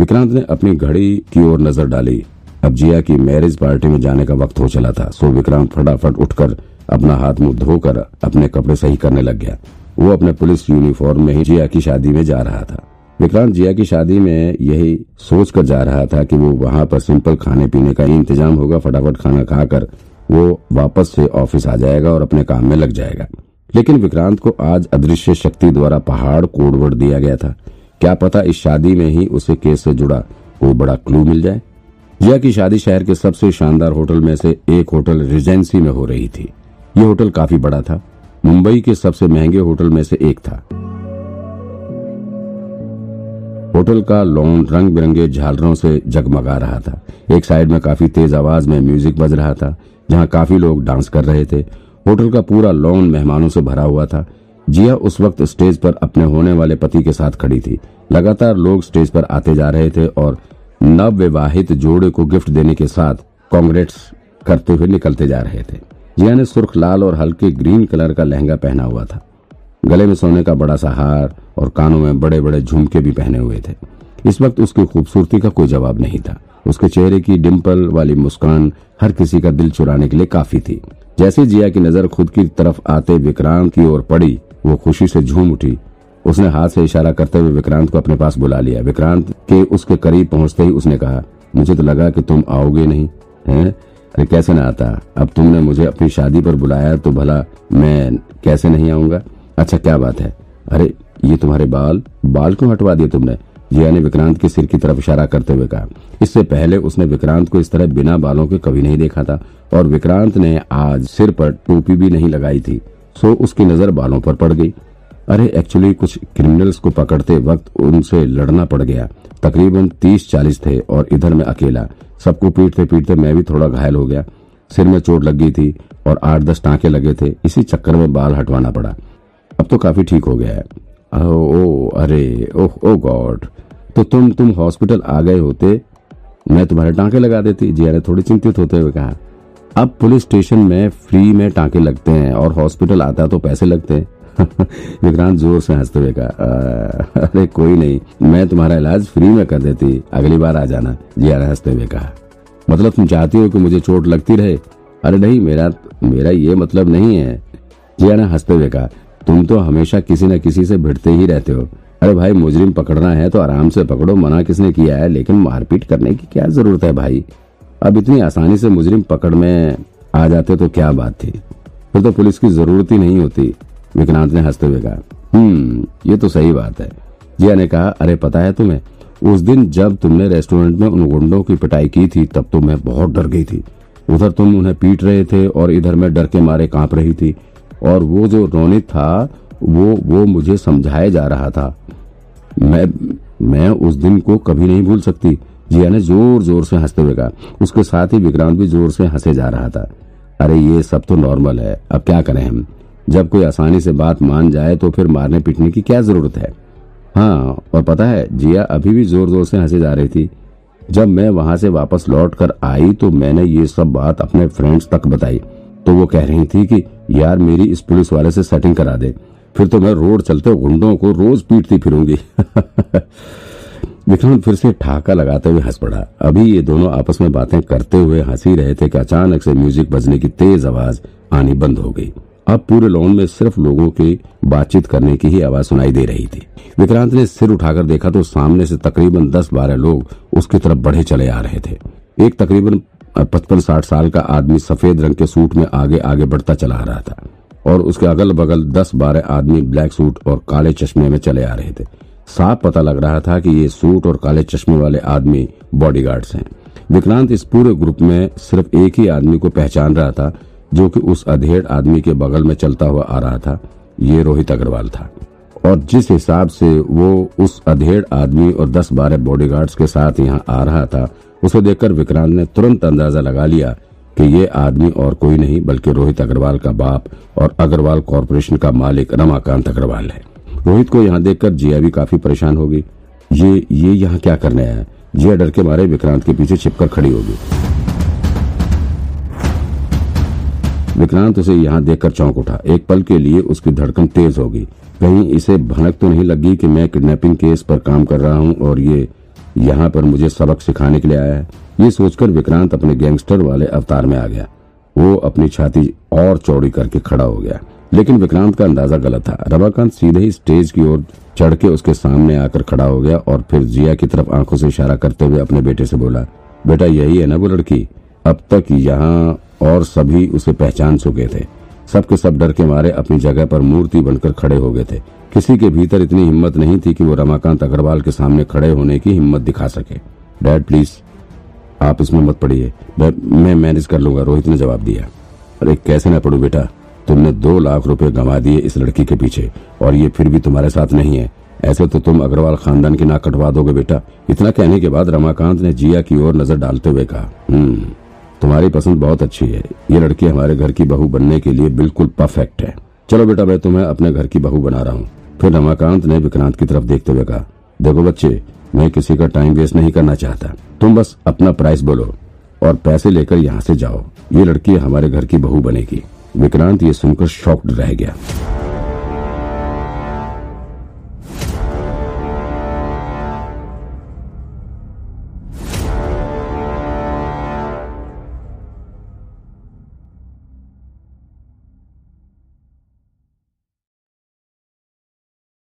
विक्रांत ने अपनी घड़ी की ओर नज़र डाली। अब जिया की मैरिज पार्टी में जाने का वक्त हो चला था, सो विक्रांत फटाफट उठकर अपना हाथ मुँह धोकर अपने कपड़े सही करने लग गया। वो अपने पुलिस यूनिफॉर्म में ही जिया की शादी में जा रहा था। विक्रांत जिया की शादी में यही सोच कर जा रहा था कि वो वहाँ पर सिंपल खाने पीने का ही इंतज़ाम होगा, फटाफट खाना खाकर वो वापस से ऑफ़िस आ जाएगा और अपने काम में लग जाएगा। लेकिन विक्रांत को आज अदृश्य शक्ति द्वारा पहाड़ कोडवर्ड दिया गया था। क्या पता इस शादी में ही उसे केस से जुड़ा कोई बड़ा क्लू मिल जाए? जिया की शादी शहर के सबसे शानदार होटल में से एक होटल रिजेंसी में हो रही थी। ये होटल काफ़ी बड़ा था। मुंबई के सबसे महँगे होटल में से एक था। होटल का लॉन रंग बिरंगे झालरों से जगमगा रहा था। एक साइड में काफ़ी तेज आवाज़ में म्यूज़िक बज रहा था, जहाँ काफ़ी लोग डांस कर रहे थे। होटल का पूरा लॉन मेहमानों से भरा हुआ था। जिया उस वक्त स्टेज पर अपने होने वाले पति के साथ खड़ी थी। लगातार लोग स्टेज पर आते जा रहे थे और नव विवाहित जोड़े को गिफ्ट देने के साथ कांग्रेट्स करते हुए निकलते जा रहे थे। जिया ने सुर्ख लाल और हल्के ग्रीन कलर का लहंगा पहना हुआ था। गले में सोने का बड़ा सा हार और कानों में बड़े बड़े झुमके भी पहने हुए थे। इस वक्त उसकी खूबसूरती का कोई जवाब नहीं था। उसके चेहरे की डिम्पल वाली मुस्कान हर किसी का दिल चुराने के लिए काफ़ी थी। जैसे जिया की नज़र खुद की तरफ़ आते विक्रांत की ओर पड़ी वो खुशी से झूम उठी। उसने हाथ से इशारा करते हुए विक्रांत को अपने पास बुला लिया। विक्रांत के उसके करीब पहुँचते ही उसने कहा, मुझे तो लगा कि तुम आओगे नहीं, हैं? अरे कैसे ना आता? अब तुमने मुझे अपनी शादी पर बुलाया तो भला मैं कैसे नहीं आऊँगा? अच्छा क्या बात है। अरे, ये तुम्हारे बाल? बाल क्यों हटवा दिए तुमने? जिया ने विक्रांत के सिर की तरफ़ इशारा करते हुए कहा। इससे पहले उसने विक्रांत को इस तरह बिना बालों के कभी नहीं देखा था और विक्रांत ने आज सिर पर टोपी भी नहीं लगाई थी। सो उसकी नज़र बालों पर पड़ गई। अरे एक्चुअली कुछ क्रिमिनल्स को पकड़ते वक्त उनसे लड़ना पड़ गया। तकरीबन तीस चालीस थे और इधर मैं अकेला। सबको पीटते पीटते मैं भी थोड़ा घायल हो गया। सिर में चोट लग गई थी और आठ दस टांके लगे थे। इसी चक्कर में बाल हटवाना पड़ा। अब तो काफ़ी ठीक हो गया है। ओ, अरे ओह ओ गॉड। तो तुम तुम हॉस्पिटल आ गए होते? मैं तुम्हारे टांके लगा देती? जिया ने थोड़ी चिंतित होते हुए कहा। अब पुलिस स्टेशन में फ्री में टांके लगते हैं और हॉस्पिटल आता तो पैसे लगते हैं। विक्रांत ज़ोर से हँसते हुए कहा अरे कोई नहीं, मैं तुम्हारा इलाज फ्री में कर देती, अगली बार आ जाना। जिया ने हँसते हुए कहा मतलब तुम चाहती हो कि मुझे चोट लगती रहे? अरे नहीं, मेरा मेरा ये मतलब नहीं है। जिया ने हँसते हुए कहा, तुम तो हमेशा किसी न किसी से भिड़ते ही रहते हो। अरे भाई, मुजरिम पकड़ना है तो आराम से पकड़ो, मना किसने किया है, लेकिन मारपीट करने की क्या ज़रूरत है भाई? अब इतनी आसानी से मुजरिम पकड़ में आ जाते तो क्या बात थी? फिर तो पुलिस की ज़रूरत ही नहीं होती, विक्रांत ने हँसते हुए कहा। हम्म ये तो सही बात है। जिया ने कहा, अरे, पता है तुम्हें, उस दिन जब तुमने रेस्टोरेंट में उन गुंडों की पिटाई की थी, तब तो मैं बहुत डर गई थी। उधर तुम उन्हें पीट रहे थे और इधर मैं डर के मारे काँप रही थी। और वो जो रोनित था, वो वो मुझे समझाया जा रहा था। मैं मैं उस दिन को कभी नहीं भूल सकती। जिया ने ज़ोर ज़ोर से हँसते हुए कहा। उसके साथ ही विक्रांत भी ज़ोर से हंसे जा रहा था। अरे, ये सब तो नॉर्मल है। अब क्या करें हम? जब कोई आसानी से बात मान जाए तो फिर मारने पीटने की क्या ज़रूरत है? हाँ और पता है, जिया अभी भी ज़ोर ज़ोर से हंसे जा रही थी। जब मैं वहाँ से वापस लौट कर आई तो मैंने ये सब बात अपने फ्रेंड्स तक बताई। तो वो कह रही थी कि, यार, मेरी इस पुलिस वाले से सेटिंग करा दे। फिर तो मैं रोड चलते गुंडों को रोज पीटती फिरूँगी। विक्रांत फिर से ठाका लगाते हुए हंस पड़ा। अभी ये दोनों आपस में बातें करते हुए हँसी रहे थे कि अचानक से म्यूज़िक बजने की तेज आवाज़ आनी बंद हो गई। अब पूरे लॉन में सिर्फ़ लोगों की बातचीत करने की ही आवाज़ सुनाई दे रही थी। विक्रांत ने सिर उठाकर देखा तो सामने से तकरीबन दस बारह लोग उसकी तरफ़ बढ़े चले आ रहे थे। एक तकरीबन पचपन साठ साल का आदमी सफ़ेद रंग के सूट में आगे आगे बढ़ता चला आ रहा था और उसके अगल बगल दस बारह आदमी ब्लैक सूट और काले चश्मे में चले आ रहे थे। साफ़ पता लग रहा था कि ये सूट और काले चश्मे वाले आदमी बॉडीगार्ड्स हैं। विक्रांत इस पूरे ग्रुप में सिर्फ़ एक ही आदमी को पहचान रहा था, जो कि उस अधेड़ आदमी के बगल में चलता हुआ आ रहा था। ये रोहित अग्रवाल था। और जिस हिसाब से वो उस अधेड़ आदमी और दस बारह बॉडीगार्ड्स के साथ यहाँ आ रहा था, उसे देखकर विक्रांत ने तुरंत अंदाज़ा लगा लिया कि ये आदमी और कोई नहीं, बल्कि रोहित अग्रवाल का बाप और अग्रवाल कॉरपोरेशन का मालिक रमाकांत अग्रवाल है। रोहित को यहाँ देखकर जिया भी काफ़ी परेशान होगी ये ये यहाँ क्या करने आया? जिया डर के मारे विक्रांत के पीछे छिपकर खड़ी होगी विक्रांत उसे यहाँ देखकर चौंक उठा। एक पल के लिए उसकी धड़कन तेज होगी कहीं इसे भनक तो नहीं लगी कि मैं किडनैपिंग केस पर काम कर रहा हूँ और ये यहाँ पर मुझे सबक सिखाने के लिए आया है? ये सोचकर विक्रांत अपने गैंगस्टर वाले अवतार में आ गया। वो अपनी छाती और चौड़ी करके खड़ा हो गया। लेकिन विक्रांत का अंदाज़ा गलत था। रमाकांत सीधे ही स्टेज की ओर चढ़ के उसके सामने आकर खड़ा हो गया और फिर जिया की तरफ़ आँखों से इशारा करते हुए अपने बेटे से बोला, बेटा, यही है ना वो लड़की? अब तक यहाँ और सभी उसे पहचान चुके थे। सबके सब डर के मारे अपनी जगह पर मूर्ति बनकर खड़े हो गए थे। किसी के भीतर इतनी हिम्मत नहीं थी कि वो रमाकांत अग्रवाल के सामने खड़े होने की हिम्मत दिखा सके। डैड, प्लीज़, आप इसमें मत पड़िए। मैं मैनेज कर लूँगा। रोहित ने जवाब दिया, अरे, कैसे ना पढ़ू बेटा? तुमने दो लाख रुपए गंवा दिए इस लड़की के पीछे, और ये फिर भी तुम्हारे साथ नहीं है। ऐसे तो तुम अग्रवाल खानदान की नाक कटवा दोगे बेटा। इतना कहने के बाद रमाकांत ने जिया की ओर नज़र डालते हुए कहा हम्म तुम्हारी पसंद बहुत अच्छी है। ये लड़की हमारे घर की बहू बनने के लिए बिल्कुल परफेक्ट है। चलो बेटा, मैं तुम्हें अपने घर की बहू बना रहा हूँ। फिर रमाकांत ने विक्रांत की तरफ़ देखते हुए कहा, देखो बच्चे, मैं किसी का टाइम वेस्ट नहीं करना चाहता। तुम बस अपना प्राइस बोलो और पैसे लेकर यहाँ से जाओ। ये लड़की हमारे घर की बहू बनेगी। विक्रांत ये सुनकर शॉक्ड रह गया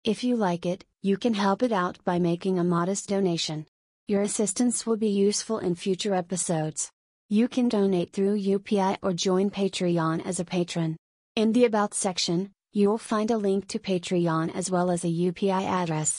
If you like it, you can help it out by making a modest donation. Your assistance will be useful in future episodes. You can donate through UPI or join Patreon as a patron. In the About section, you will find a link to Patreon as well as a UPI address.